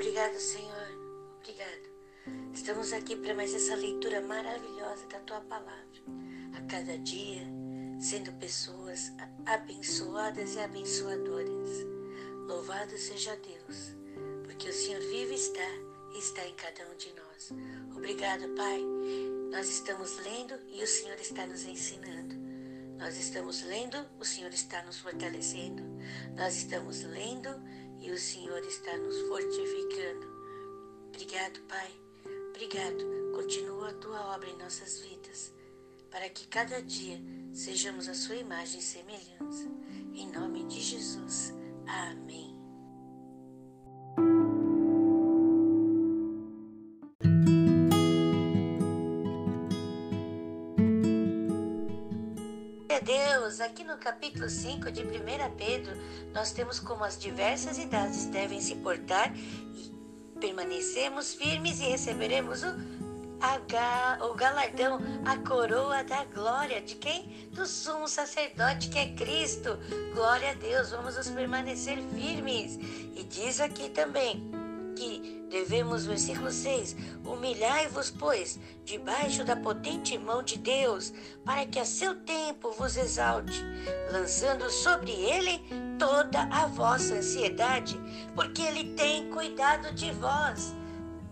Obrigado, Senhor. Obrigado. Estamos aqui para mais essa leitura maravilhosa da tua palavra. A cada dia, sendo pessoas abençoadas e abençoadoras. Louvado seja Deus, porque o Senhor vive está e está em cada um de nós. Obrigado, Pai. Nós estamos lendo e o Senhor está nos ensinando. Nós estamos lendo, o Senhor está nos fortalecendo. Nós estamos lendo e o Senhor está nos fortificando. Obrigado, Pai. Obrigado. Continua a tua obra em nossas vidas, para que cada dia sejamos a sua imagem e semelhança. Em nome de Jesus. Amém. Deus, aqui no capítulo 5 de 1 Pedro, nós temos como as diversas idades devem se portar e permanecemos firmes e receberemos o, a, o galardão, a coroa da glória de quem? Do sumo sacerdote que é Cristo. Glória a Deus, vamos nos permanecer firmes. E diz aqui também que devemos, versículo 6, humilhai-vos, pois, debaixo da potente mão de Deus, para que a seu tempo vos exalte, lançando sobre ele toda a vossa ansiedade, porque ele tem cuidado de vós.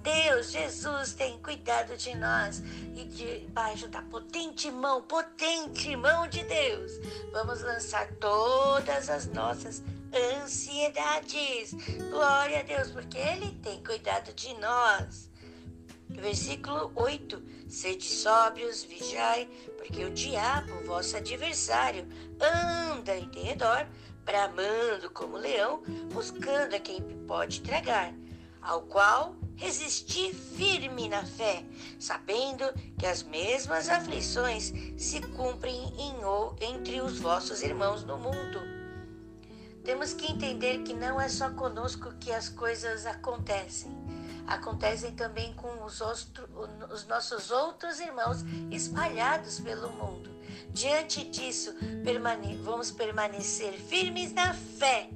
Deus, Jesus tem cuidado de nós e debaixo da potente mão, potente mão de Deus, vamos lançar todas as nossas ansiedades. Glória a Deus, porque Ele tem cuidado de nós. Versículo 8: Sede sóbrios, vigiai, porque o diabo, vosso adversário, anda em redor, bramando como leão, buscando a quem pode tragar, ao qual resisti firme na fé, sabendo que as mesmas aflições se cumprem em, entre os vossos irmãos no mundo. Temos que entender que não é só conosco que as coisas acontecem. Acontecem também com os, outro, os nossos outros irmãos espalhados pelo mundo. Diante disso, permane vamos permanecer firmes na fé,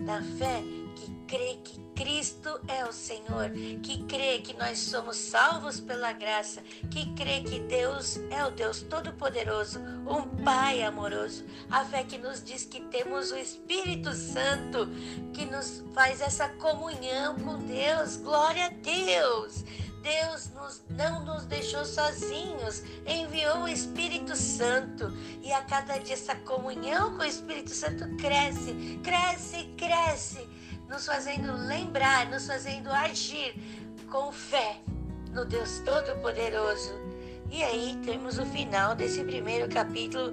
na fé que crê que Cristo é o Senhor, que crê que nós somos salvos pela graça, que crê que Deus é o Deus Todo-Poderoso, um Pai amoroso. A fé que nos diz que temos o Espírito Santo, que nos faz essa comunhão com Deus. Glória a Deus! Deus nos, não nos deixou sozinhos, enviou o Espírito Santo e a cada dia essa comunhão com o Espírito Santo cresce, cresce, cresce nos fazendo lembrar, nos fazendo agir com fé no Deus Todo-Poderoso. E aí temos o final desse primeiro capítulo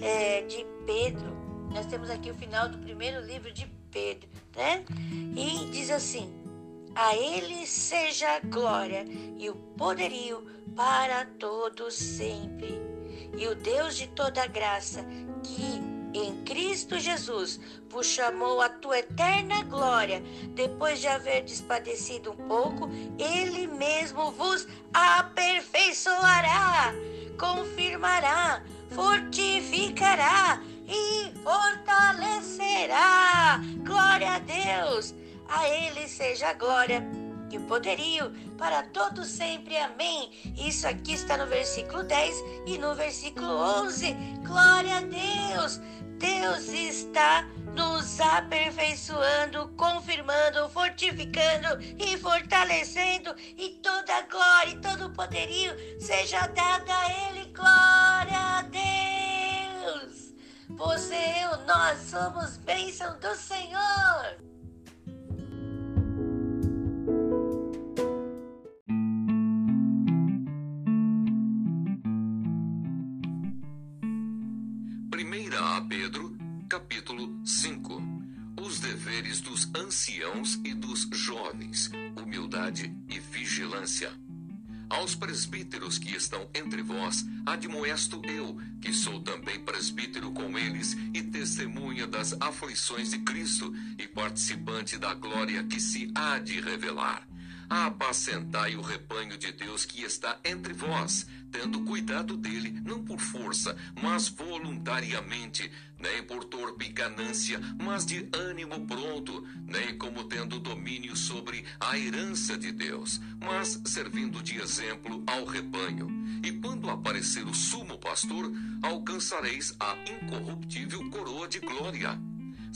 é, de Pedro. Nós temos aqui o final do primeiro livro de Pedro, né? E diz assim: A Ele seja a glória e o poderio para todos sempre. E o Deus de toda graça, que em Cristo Jesus vos chamou a tua eterna glória, depois de haver despadecido um pouco, ele mesmo vos aperfeiçoará, confirmará, fortificará e fortalecerá. Glória a Deus! A ele seja a glória e o poderio para todos sempre. Amém. Isso aqui está no versículo 10 e no versículo 11. Glória a Deus. Deus está nos aperfeiçoando, confirmando, fortificando e fortalecendo, e toda glória e todo poderio seja dado a Ele. Glória a Deus! Você, eu, nós somos bênção do Senhor. Anciãos e dos jovens, humildade e vigilância. Aos presbíteros que estão entre vós, admoesto eu, que sou também presbítero com eles e testemunha das aflições de Cristo e participante da glória que se há de revelar. Apacentai o rebanho de Deus que está entre vós, tendo cuidado dele, não por força, mas voluntariamente, nem por torpe ganância, mas de ânimo pronto, nem como tendo domínio sobre a herança de Deus, mas servindo de exemplo ao rebanho. E quando aparecer o sumo pastor, alcançareis a incorruptível coroa de glória.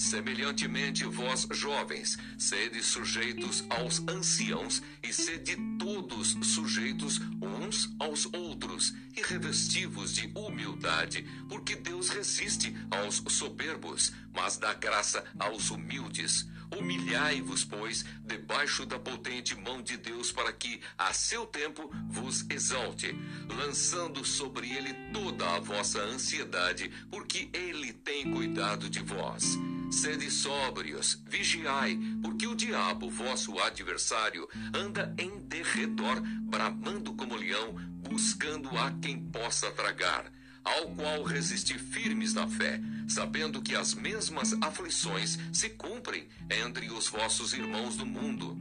Semelhantemente, vós, jovens, sede sujeitos aos anciãos e sede todos sujeitos uns aos outros e revestivos de humildade, porque Deus resiste aos soberbos, mas dá graça aos humildes. Humilhai-vos, pois, debaixo da potente mão de Deus, para que, a seu tempo, vos exalte, lançando sobre ele toda a vossa ansiedade, porque ele tem cuidado de vós. Sede sóbrios, vigiai, porque o diabo, vosso adversário, anda em derredor, bramando como leão, buscando a quem possa tragar, ao qual resisti firmes na fé, sabendo que as mesmas aflições se cumprem entre os vossos irmãos do mundo.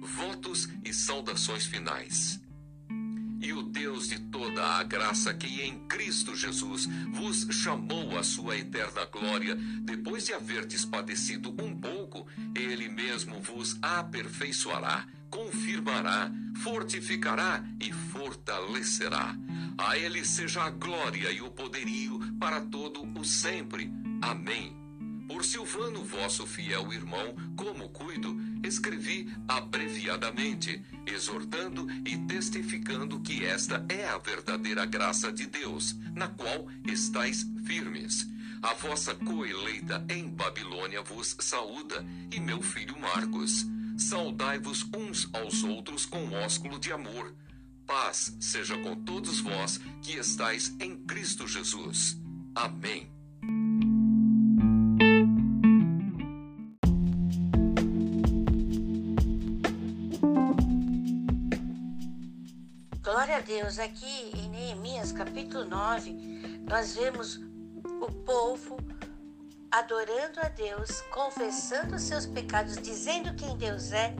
Votos e saudações finais. E o Deus de toda a graça que em Cristo Jesus vos chamou à sua eterna glória, depois de haverdes padecido um pouco, ele mesmo vos aperfeiçoará, confirmará, fortificará e fortalecerá. A ele seja a glória e o poderio para todo o sempre. Amém. Por Silvano, vosso fiel irmão, como cuido, escrevi abreviadamente, exortando e testificando que esta é a verdadeira graça de Deus, na qual estáis firmes. A vossa coeleita em Babilônia vos saúda, e meu filho Marcos. Saudai-vos uns aos outros com ósculo de amor. Paz seja com todos vós que estáis em Cristo Jesus. Amém. Glória a Deus, aqui em Neemias capítulo 9, nós vemos o povo adorando a Deus, confessando seus pecados, dizendo quem Deus é,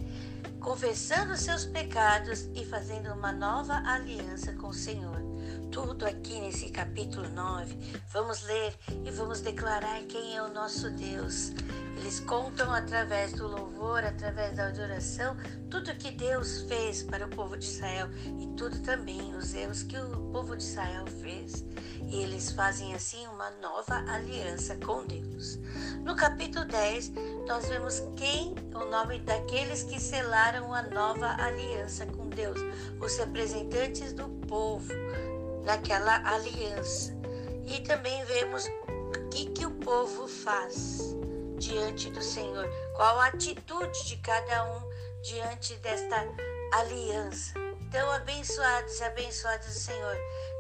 confessando seus pecados e fazendo uma nova aliança com o Senhor. Tudo aqui nesse capítulo 9, vamos ler e vamos declarar quem é o nosso Deus. Eles contam através do louvor, através da adoração, tudo que Deus fez para o povo de Israel e tudo também os erros que o povo de Israel fez. E eles fazem assim uma nova aliança com Deus. No capítulo 10, nós vemos quem o nome daqueles que selaram a nova aliança com Deus, os representantes do povo naquela aliança. E também vemos o que, que o povo faz diante do Senhor, qual a atitude de cada um diante desta aliança. Então, abençoados e abençoados do Senhor,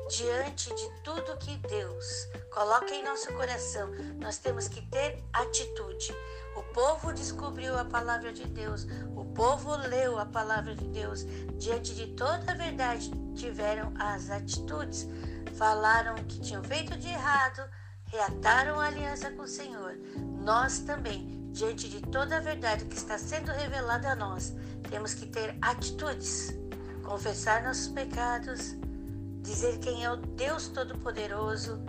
diante de tudo que Deus coloca em nosso coração, nós temos que ter atitude. O povo descobriu a palavra de Deus, o povo leu a palavra de Deus, diante de toda a verdade, tiveram as atitudes, falaram que tinham feito de errado, reataram a aliança com o Senhor. Nós também, diante de toda a verdade que está sendo revelada a nós, temos que ter atitudes, confessar nossos pecados, dizer quem é o Deus Todo-Poderoso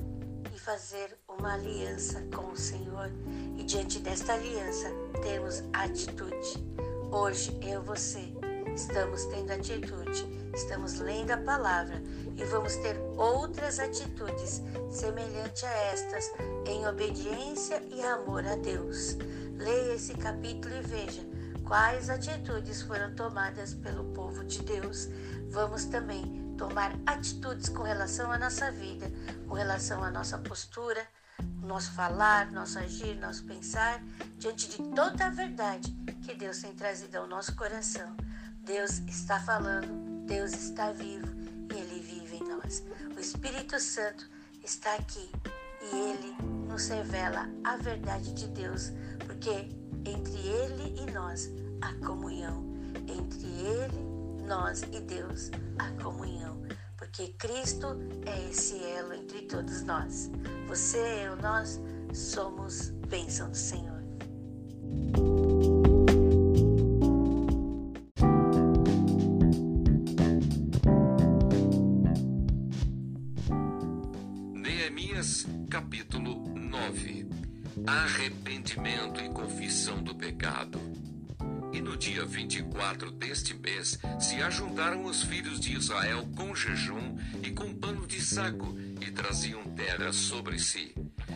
e fazer uma aliança com o Senhor. E diante desta aliança, temos atitude. Hoje, eu e você estamos tendo atitude, estamos lendo a palavra e vamos ter outras atitudes semelhantes a estas em obediência e amor a Deus. Leia esse capítulo e veja quais atitudes foram tomadas pelo povo de Deus. Vamos também tomar atitudes com relação à nossa vida, com relação à nossa postura, nosso falar, nosso agir, nosso pensar, diante de toda a verdade que Deus tem trazido ao nosso coração. Deus está falando, Deus está vivo e Ele vive em nós. O Espírito Santo está aqui e Ele nos revela a verdade de Deus, porque entre Ele e nós há comunhão. Entre Ele, nós e Deus há comunhão porque Cristo é esse elo entre todos nós. Você, eu, nós somos bênção do Senhor. Neemias, capítulo 9 Arrependimento e confissão do pecado. Dia 24 deste mês se ajuntaram os filhos de Israel com jejum e com pano de saco e traziam terra sobre si.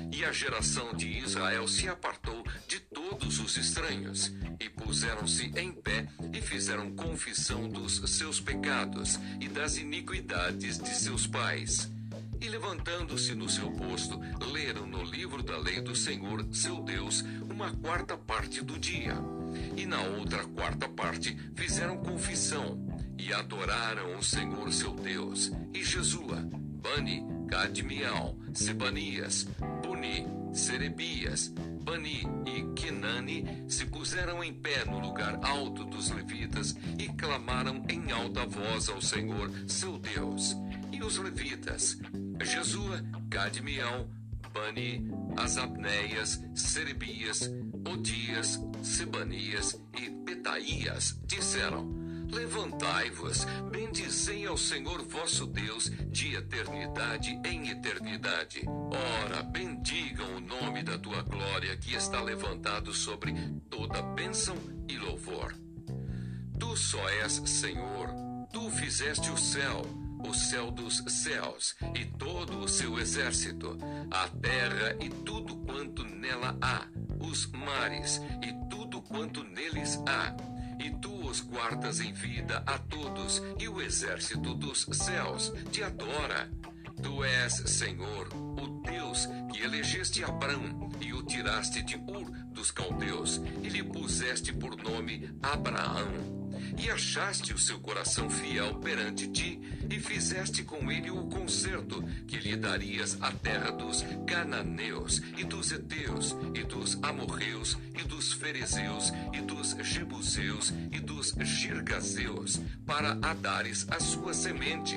E a geração de Israel se apartou de todos os estranhos e puseram-se em pé e fizeram confissão dos seus pecados e das iniquidades de seus pais. E levantando-se no seu posto, leram no livro da lei do Senhor, seu Deus, uma quarta parte do dia. E na outra quarta parte fizeram confissão e adoraram o Senhor seu Deus. E Jesua, Bani, Cadmiel, Sebanias, Buni, Serebias, Bani e Kenani se puseram em pé no lugar alto dos levitas e clamaram em alta voz ao Senhor, seu Deus. E os levitas, Jesua, Cadmiel, Bani, Asapneias, Serebias, Odias, Sebanias e Petaías disseram: Levantai-vos, bendizei ao Senhor vosso Deus de eternidade em eternidade. Ora, bendigam o nome da tua glória que está levantado sobre toda bênção e louvor. Tu só és Senhor, tu fizeste o céu, o céu dos céus e todo o seu exército, a terra e tudo quanto nela há, os mares e tudo quanto neles há e tu os guardas em vida a todos, e o exército dos céus te adora. Tu és, Senhor, o Deus que elegeste Abrão e o tiraste de Ur dos caldeus e lhe puseste por nome Abraão e achaste o seu coração fiel perante ti, e fizeste com ele o concerto que lhe darias a terra dos cananeus, e dos heteus, e dos amorreus, e dos ferezeus, e dos jebuseus, e dos girgazeus, para a dares a sua semente.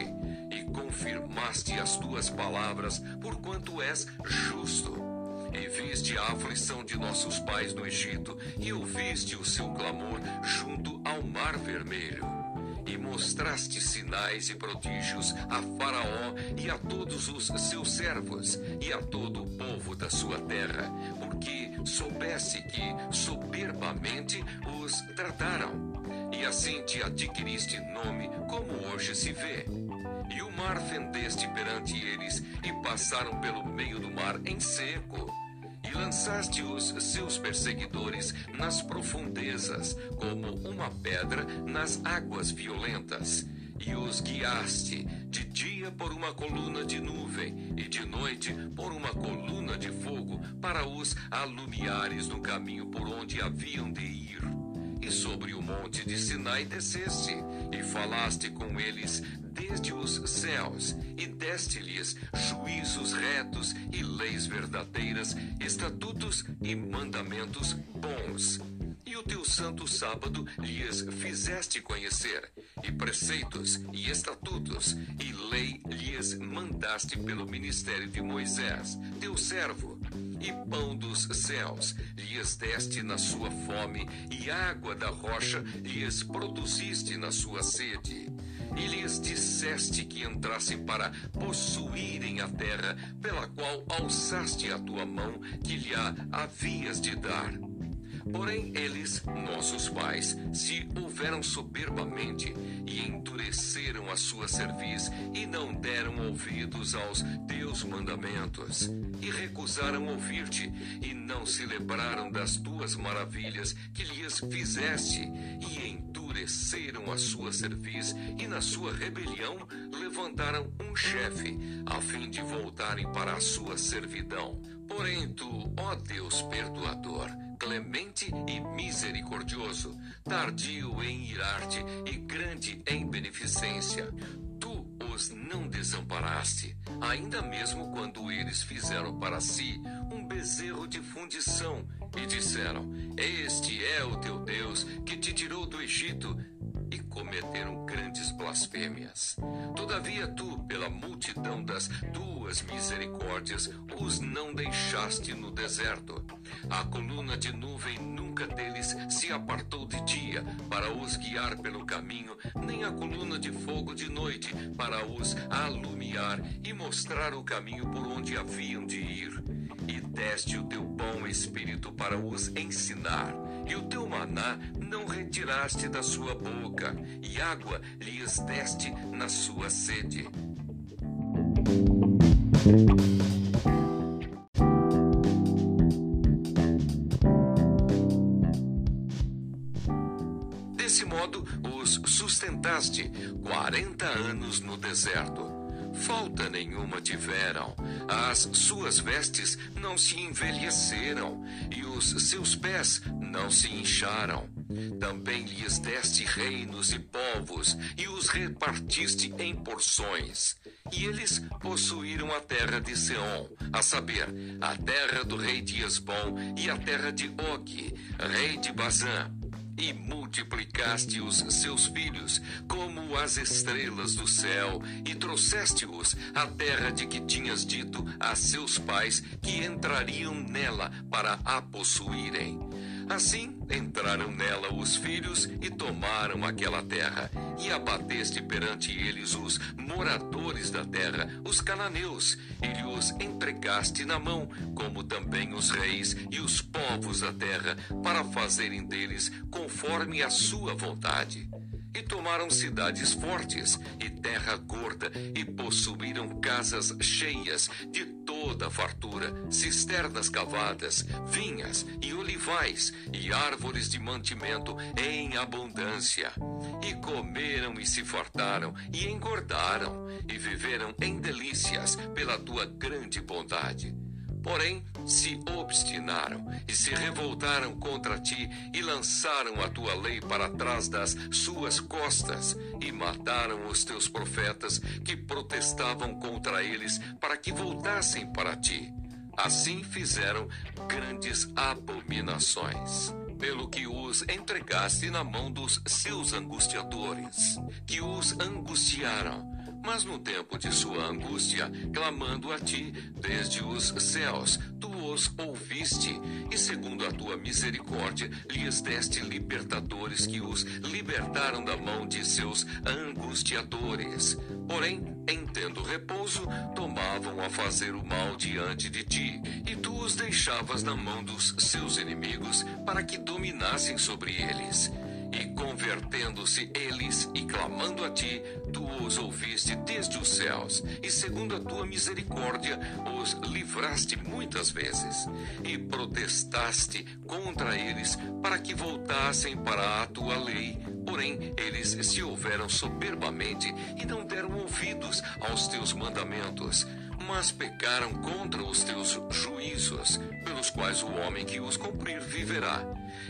E confirmaste as tuas palavras, porquanto és justo e viste a aflição de nossos pais no Egito, e ouviste o seu clamor junto ao Mar Vermelho. E mostraste sinais e prodígios a Faraó e a todos os seus servos, e a todo o povo da sua terra, porque soubesse que soberbamente os trataram. E assim te adquiriste nome, como hoje se vê. E o mar fendeste perante eles, e passaram pelo meio do mar em seco e lançaste os seus perseguidores nas profundezas, como uma pedra nas águas violentas. E os guiaste de dia por uma coluna de nuvem, e de noite por uma coluna de fogo, para os alumiares no caminho por onde haviam de ir. E sobre o monte de Sinai desceste, e falaste com eles desde os céus e deste-lhes juízos retos e leis verdadeiras, estatutos e mandamentos bons. E o teu santo sábado lhes fizeste conhecer, e preceitos e estatutos e lei lhes mandaste pelo ministério de Moisés, teu servo. E pão dos céus lhes deste na sua fome, e água da rocha lhes produziste na sua sede e lhes disseste que entrassem para possuírem a terra pela qual alçaste a tua mão que lhe havias de dar. Porém, eles, nossos pais, se houveram soberbamente e endureceram a sua cerviz e não deram ouvidos aos teus mandamentos, e recusaram ouvir-te, e não se lembraram das tuas maravilhas que lhes fizeste, e endureceram a sua cerviz, e na sua rebelião levantaram um chefe, a fim de voltarem para a sua servidão. Porém, tu, ó Deus perdoador, clemente e misericordioso, tardio em irar-te e grande em beneficência. Tu os não desamparaste, ainda mesmo quando eles fizeram para si um bezerro de fundição e disseram: Este é o teu Deus que te tirou do Egito e cometeram grandes blasfêmias. Todavia tu, pela multidão das tuas misericórdias, os não deixaste no deserto. A coluna de nuvem nunca deles se apartou de dia para os guiar pelo caminho, nem a coluna de fogo de noite para os alumiar e mostrar o caminho por onde haviam de ir e deste o teu bom espírito para os ensinar, e o teu maná não retiraste da sua boca, e água lhes deste na sua sede. Desse modo os sustentaste quarenta anos no deserto. Falta nenhuma tiveram, as suas vestes não se envelheceram, e os seus pés não se incharam. Também lhes deste reinos e povos, e os repartiste em porções. E eles possuíram a terra de Seom, a saber, a terra do rei de Esbom e a terra de Og, rei de Bazã. E multiplicaste os seus filhos como as estrelas do céu, e trouxeste-os à terra de que tinhas dito a seus pais que entrariam nela para a possuírem. Assim entraram nela os filhos e tomaram aquela terra, e abateste perante eles os moradores da terra, os cananeus, e lhes entregaste na mão, como também os reis e os povos da terra, para fazerem deles conforme a sua vontade. E tomaram cidades fortes e terra gorda, e possuíram casas cheias de toda a fartura, cisternas cavadas, vinhas e olivais, e árvores de mantimento em abundância. E comeram e se fartaram, e engordaram, e viveram em delícias pela tua grande bondade. Porém, se obstinaram e se revoltaram contra ti e lançaram a tua lei para trás das suas costas e mataram os teus profetas que protestavam contra eles para que voltassem para ti. Assim fizeram grandes abominações pelo que os entregaste na mão dos seus angustiadores, que os angustiaram mas no tempo de sua angústia, clamando a ti desde os céus, tu os ouviste, e segundo a tua misericórdia, lhes deste libertadores que os libertaram da mão de seus angustiadores. Porém, em tendo repouso, tomavam a fazer o mal diante de ti, e tu os deixavas na mão dos seus inimigos para que dominassem sobre eles. E convertendo-se eles e clamando a ti, tu os ouviste desde os céus, e segundo a tua misericórdia os livraste muitas vezes, e protestaste contra eles para que voltassem para a tua lei. Porém, eles se houveram soberbamente e não deram ouvidos aos teus mandamentos mas pecaram contra os teus juízos, pelos quais o homem que os cumprir viverá.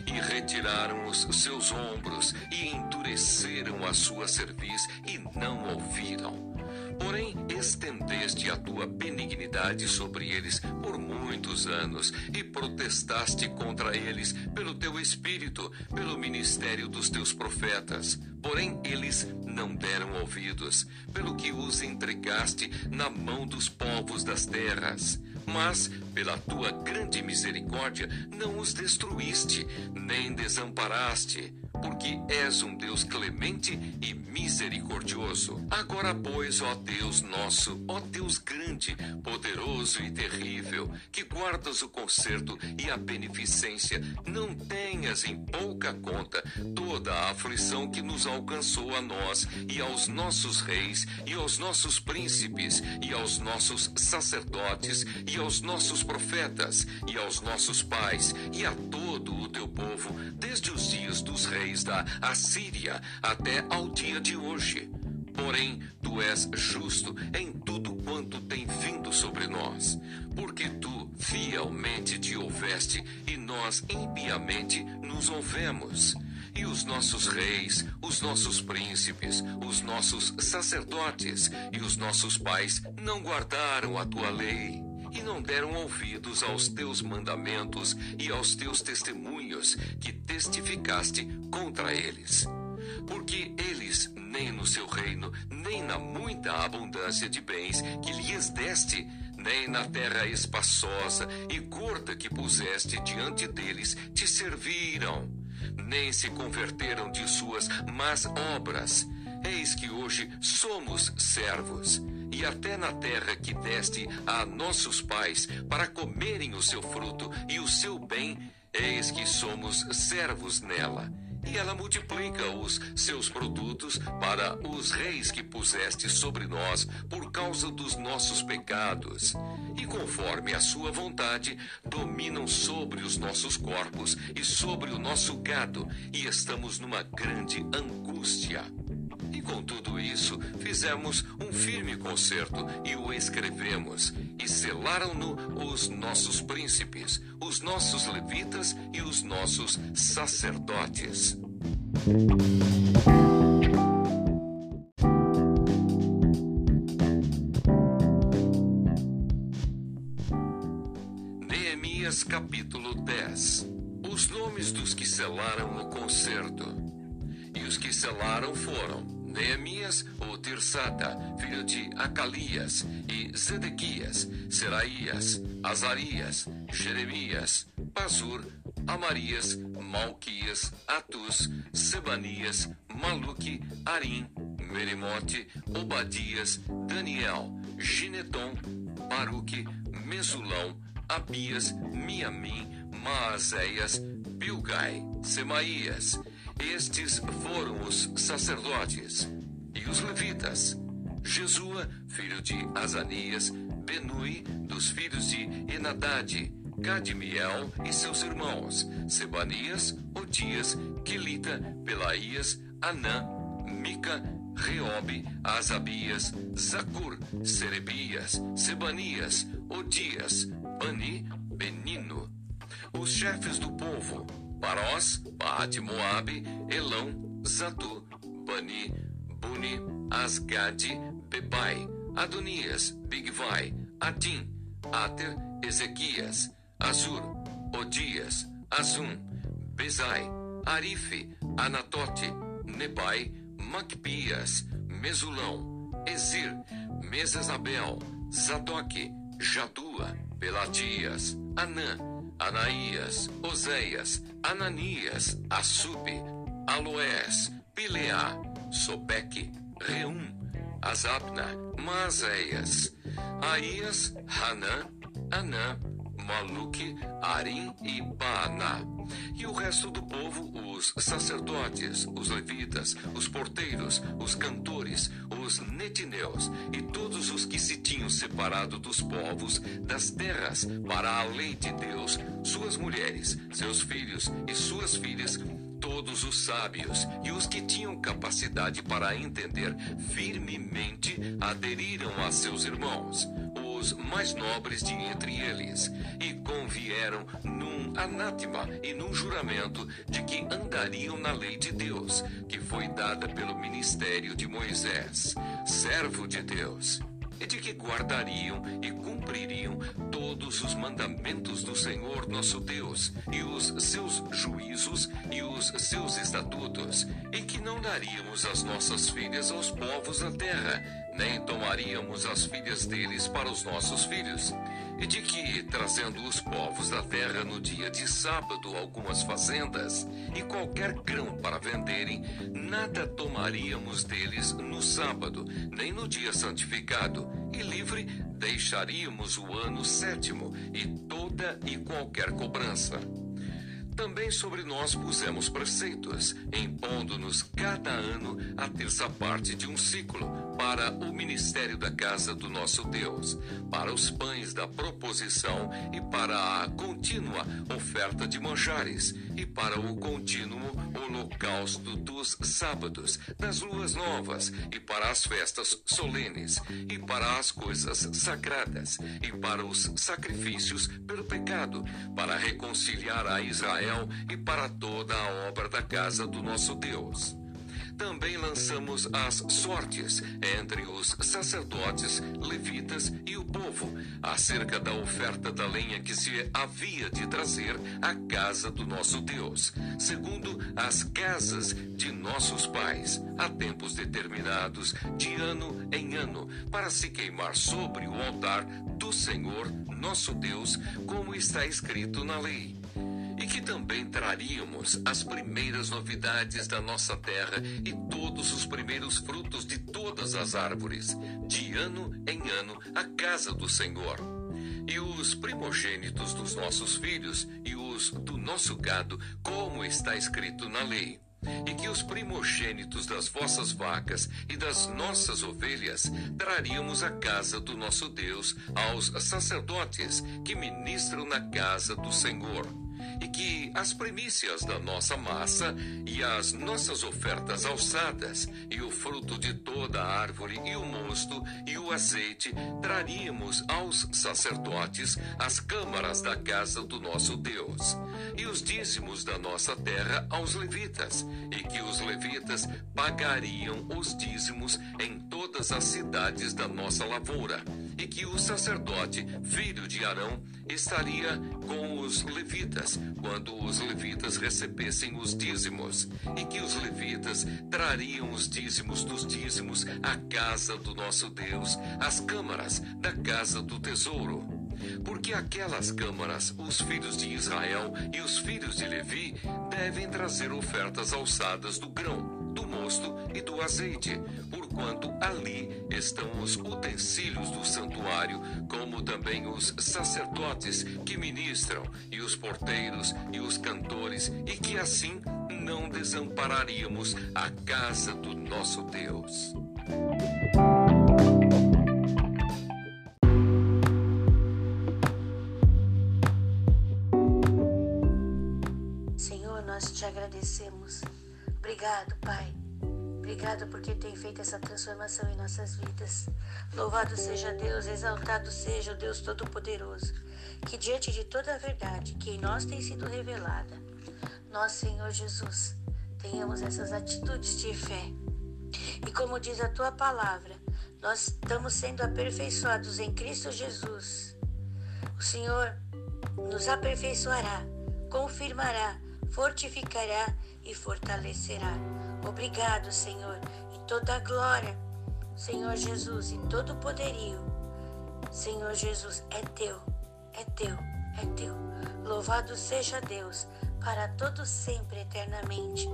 E retiraram os seus ombros, e endureceram a sua cerviz, e não ouviram. Porém, estendeste a tua benignidade sobre eles por muitos anos e protestaste contra eles pelo teu espírito, pelo ministério dos teus profetas. Porém, eles não deram ouvidos, pelo que os entregaste na mão dos povos das terras. Mas, pela tua grande misericórdia, não os destruíste, nem desamparaste porque és um Deus clemente e misericordioso. Agora, pois, ó Deus nosso, ó Deus grande, poderoso e terrível, que guardas o conserto e a beneficência, não tenhas em pouca conta toda a aflição que nos alcançou a nós e aos nossos reis e aos nossos príncipes e aos nossos sacerdotes e aos nossos profetas e aos nossos pais e a todo o teu povo, desde os dias dos reis da Assíria até ao dia de hoje. Porém, tu és justo em tudo quanto tem vindo sobre nós, porque tu fielmente te houveste e nós impiamente nos houvemos. E os nossos reis, os nossos príncipes, os nossos sacerdotes e os nossos pais não guardaram a tua lei e não deram ouvidos aos teus mandamentos e aos teus testemunhos que testificaste contra eles. Porque eles, nem no seu reino, nem na muita abundância de bens que lhes deste, nem na terra espaçosa e gorda que puseste diante deles, te serviram, nem se converteram de suas más obras. Eis que hoje somos servos e até na terra que deste a nossos pais, para comerem o seu fruto e o seu bem, eis que somos servos nela e ela multiplica os seus produtos para os reis que puseste sobre nós por causa dos nossos pecados. E conforme a sua vontade, dominam sobre os nossos corpos e sobre o nosso gado, e estamos numa grande angústia. Com tudo isso, fizemos um firme concerto e o escrevemos, e selaram-no os nossos príncipes, os nossos levitas e os nossos sacerdotes. Neemias capítulo 10 Os nomes dos que selaram o concerto. E os que selaram foram Neemias, o Tirsata, filho de Acalias, e Zedequias, Seraías, Azarias, Jeremias, Pazur, Amarias, Malquias, Atus, Sebanias, Maluque, Arim, Merimote, Obadias, Daniel, Gineton, Baruque, Mesulão, Abias, Miamim, Maazéias, Bilgai, Semaías. Estes foram os sacerdotes. E os levitas. Jesua, filho de Azanias, Benui, dos filhos de Enadade, Cadmiel e seus irmãos, Sebanias, Odias, Quelita, Pelaías, Anã, Mica, Reobe, Asabias, Zacur, Serebias, Sebanias, Odias, Bani, Benino. Os chefes do povo, Parós, Baat Moabe, Elão, Zatu, Bani, Buni, Asgade, Bebai, Adonias, Bigvai, Adim, Ater, Ezequias, Azur, Odias, Azum, Bezai, Arife, Anatote, Nebai, Macpias, Mesulão, Ezir, Mesesabel, Zadok, Jadua, Pelatias, Anã, Anaías, Oséias, Ananias, Assube, Aloés, Pileá, Sobeque, Reum, Azabna, Maazéias, Aías, Hanã, Anã, Maluque, Arim e Baaná. E o resto do povo, os sacerdotes, os levitas, os porteiros, os cantores, os netineus e todos os que se tinham separado dos povos, das terras, para a lei de Deus, suas mulheres, seus filhos e suas filhas, todos os sábios e os que tinham capacidade para entender firmemente aderiram a seus irmãos mais nobres de entre eles, e convieram num anátema e num juramento de que andariam na lei de Deus, que foi dada pelo ministério de Moisés, servo de Deus e de que guardariam e cumpririam todos os mandamentos do Senhor nosso Deus, e os seus juízos e os seus estatutos, e que não daríamos as nossas filhas aos povos da terra, nem tomaríamos as filhas deles para os nossos filhos e de que, trazendo os povos da terra no dia de sábado algumas fazendas e qualquer grão para venderem, nada tomaríamos deles no sábado, nem no dia santificado, e livre deixaríamos o ano sétimo e toda e qualquer cobrança. Também sobre nós pusemos preceitos, impondo-nos cada ano a terça parte de um ciclo, para o ministério da casa do nosso Deus, para os pães da proposição e para a contínua oferta de manjares, e para o contínuo holocausto dos sábados, das luas novas, e para as festas solenes, e para as coisas sagradas, e para os sacrifícios pelo pecado, para reconciliar a Israel e para toda a obra da casa do nosso Deus. Também lançamos as sortes entre os sacerdotes, levitas e o povo, acerca da oferta da lenha que se havia de trazer à casa do nosso Deus, segundo as casas de nossos pais, a tempos determinados, de ano em ano, para se queimar sobre o altar do Senhor nosso Deus, como está escrito na lei e que também traríamos as primeiras novidades da nossa terra e todos os primeiros frutos de todas as árvores, de ano em ano, à casa do Senhor. E os primogênitos dos nossos filhos e os do nosso gado, como está escrito na lei e que os primogênitos das vossas vacas e das nossas ovelhas traríamos à casa do nosso Deus aos sacerdotes que ministram na casa do Senhor e que as primícias da nossa massa e as nossas ofertas alçadas e o fruto de toda a árvore e o mosto e o azeite traríamos aos sacerdotes as câmaras da casa do nosso Deus e os dízimos da nossa terra aos levitas e que os levitas pagariam os dízimos em todas as cidades da nossa lavoura e que o sacerdote, filho de Arão, estaria com os levitas quando os levitas recebessem os dízimos, e que os levitas trariam os dízimos dos dízimos à casa do nosso Deus, às câmaras da casa do tesouro. Porque aquelas câmaras, os filhos de Israel e os filhos de Levi devem trazer ofertas alçadas do grão do mosto e do azeite, porquanto ali estão os utensílios do santuário, como também os sacerdotes que ministram, e os porteiros e os cantores, e que assim não desampararíamos a casa do nosso Deus. Obrigado porque tem feito essa transformação em nossas vidas. Louvado seja Deus, exaltado seja o Deus Todo-Poderoso, que diante de toda a verdade que em nós tem sido revelada, nós, Senhor Jesus, tenhamos essas atitudes de fé. E como diz a tua palavra, nós estamos sendo aperfeiçoados em Cristo Jesus. O Senhor nos aperfeiçoará, confirmará, fortificará e fortalecerá. Obrigado, Senhor, e toda a glória, Senhor Jesus, e todo o poderio. Senhor Jesus, é teu, é teu, é teu. Louvado seja Deus, para todo sempre, eternamente.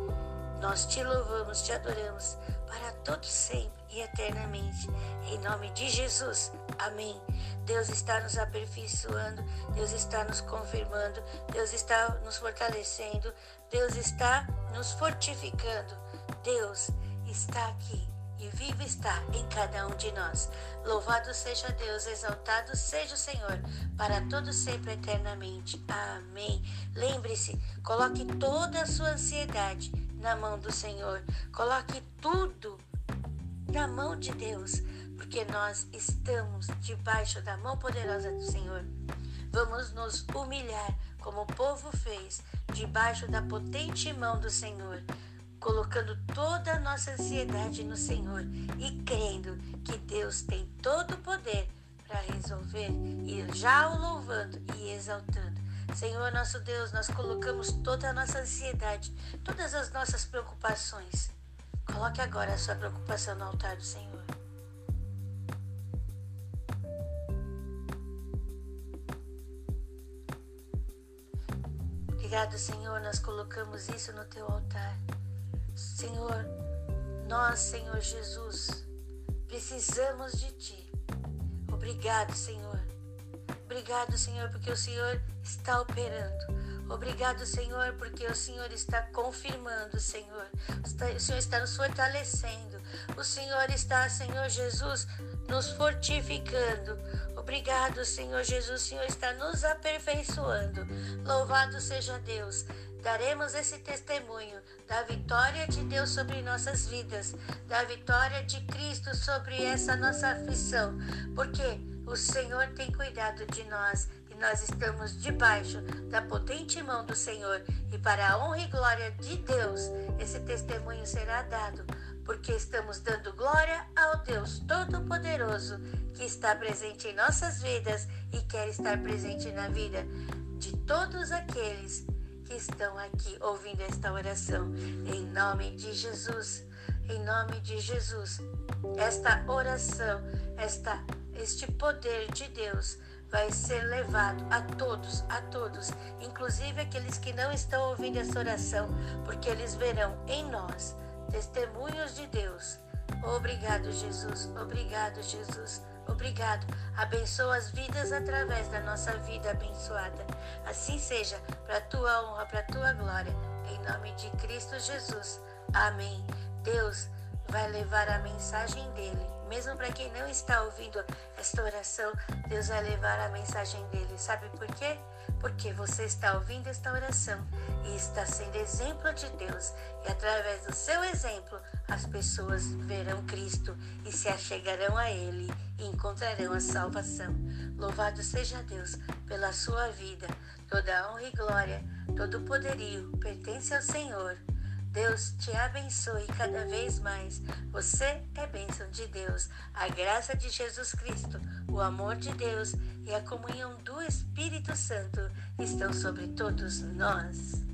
Nós te louvamos, te adoramos, para todo sempre e eternamente. Em nome de Jesus. Amém. Deus está nos aperfeiçoando, Deus está nos confirmando, Deus está nos fortalecendo, Deus está nos fortificando. Deus está aqui e vivo está em cada um de nós. Louvado seja Deus, exaltado seja o Senhor, para todo sempre eternamente. Amém. Lembre-se, coloque toda a sua ansiedade na mão do Senhor. Coloque tudo na mão de Deus, porque nós estamos debaixo da mão poderosa do Senhor. Vamos nos humilhar, como o povo fez, debaixo da potente mão do Senhor, colocando toda a nossa ansiedade no Senhor e crendo que Deus tem todo o poder para resolver e já o louvando e exaltando. Senhor nosso Deus, nós colocamos toda a nossa ansiedade, todas as nossas preocupações Coloque agora a sua preocupação no altar do Senhor. Obrigado, Senhor, nós colocamos isso no teu altar. Senhor, nós, Senhor Jesus, precisamos de ti. Obrigado, Senhor. Obrigado, Senhor, porque o Senhor está operando. Obrigado, Senhor, porque o Senhor está confirmando, Senhor. O Senhor está nos fortalecendo. O Senhor está, Senhor Jesus, nos fortificando. Obrigado, Senhor Jesus. O Senhor está nos aperfeiçoando. Louvado seja Deus. Daremos esse testemunho da vitória de Deus sobre nossas vidas, da vitória de Cristo sobre essa nossa aflição, porque o Senhor tem cuidado de nós nós estamos debaixo da potente mão do Senhor. E para a honra e glória de Deus, esse testemunho será dado, porque estamos dando glória ao Deus Todo-Poderoso que está presente em nossas vidas e quer estar presente na vida de todos aqueles que estão aqui ouvindo esta oração. Em nome de Jesus, em nome de Jesus, esta oração, esta, este poder de Deus vai ser levado a todos, a todos, inclusive aqueles que não estão ouvindo essa oração, porque eles verão em nós testemunhos de Deus. Obrigado, Jesus. Obrigado, Jesus. Obrigado. Abençoa as vidas através da nossa vida abençoada. Assim seja, para a tua honra, para a tua glória. Em nome de Cristo Jesus. Amém. Deus vai levar a mensagem dele. Mesmo para quem não está ouvindo esta oração, Deus vai levar a mensagem dele. Sabe por quê? Porque você está ouvindo esta oração e está sendo exemplo de Deus. E através do seu exemplo, as pessoas verão Cristo e se achegarão a Ele e encontrarão a salvação. Louvado seja Deus pela sua vida. Toda honra e glória, todo poderio pertence ao Senhor. Deus te abençoe cada vez mais. Você é bênção de Deus. A graça de Jesus Cristo, o amor de Deus e a comunhão do Espírito Santo estão sobre todos nós.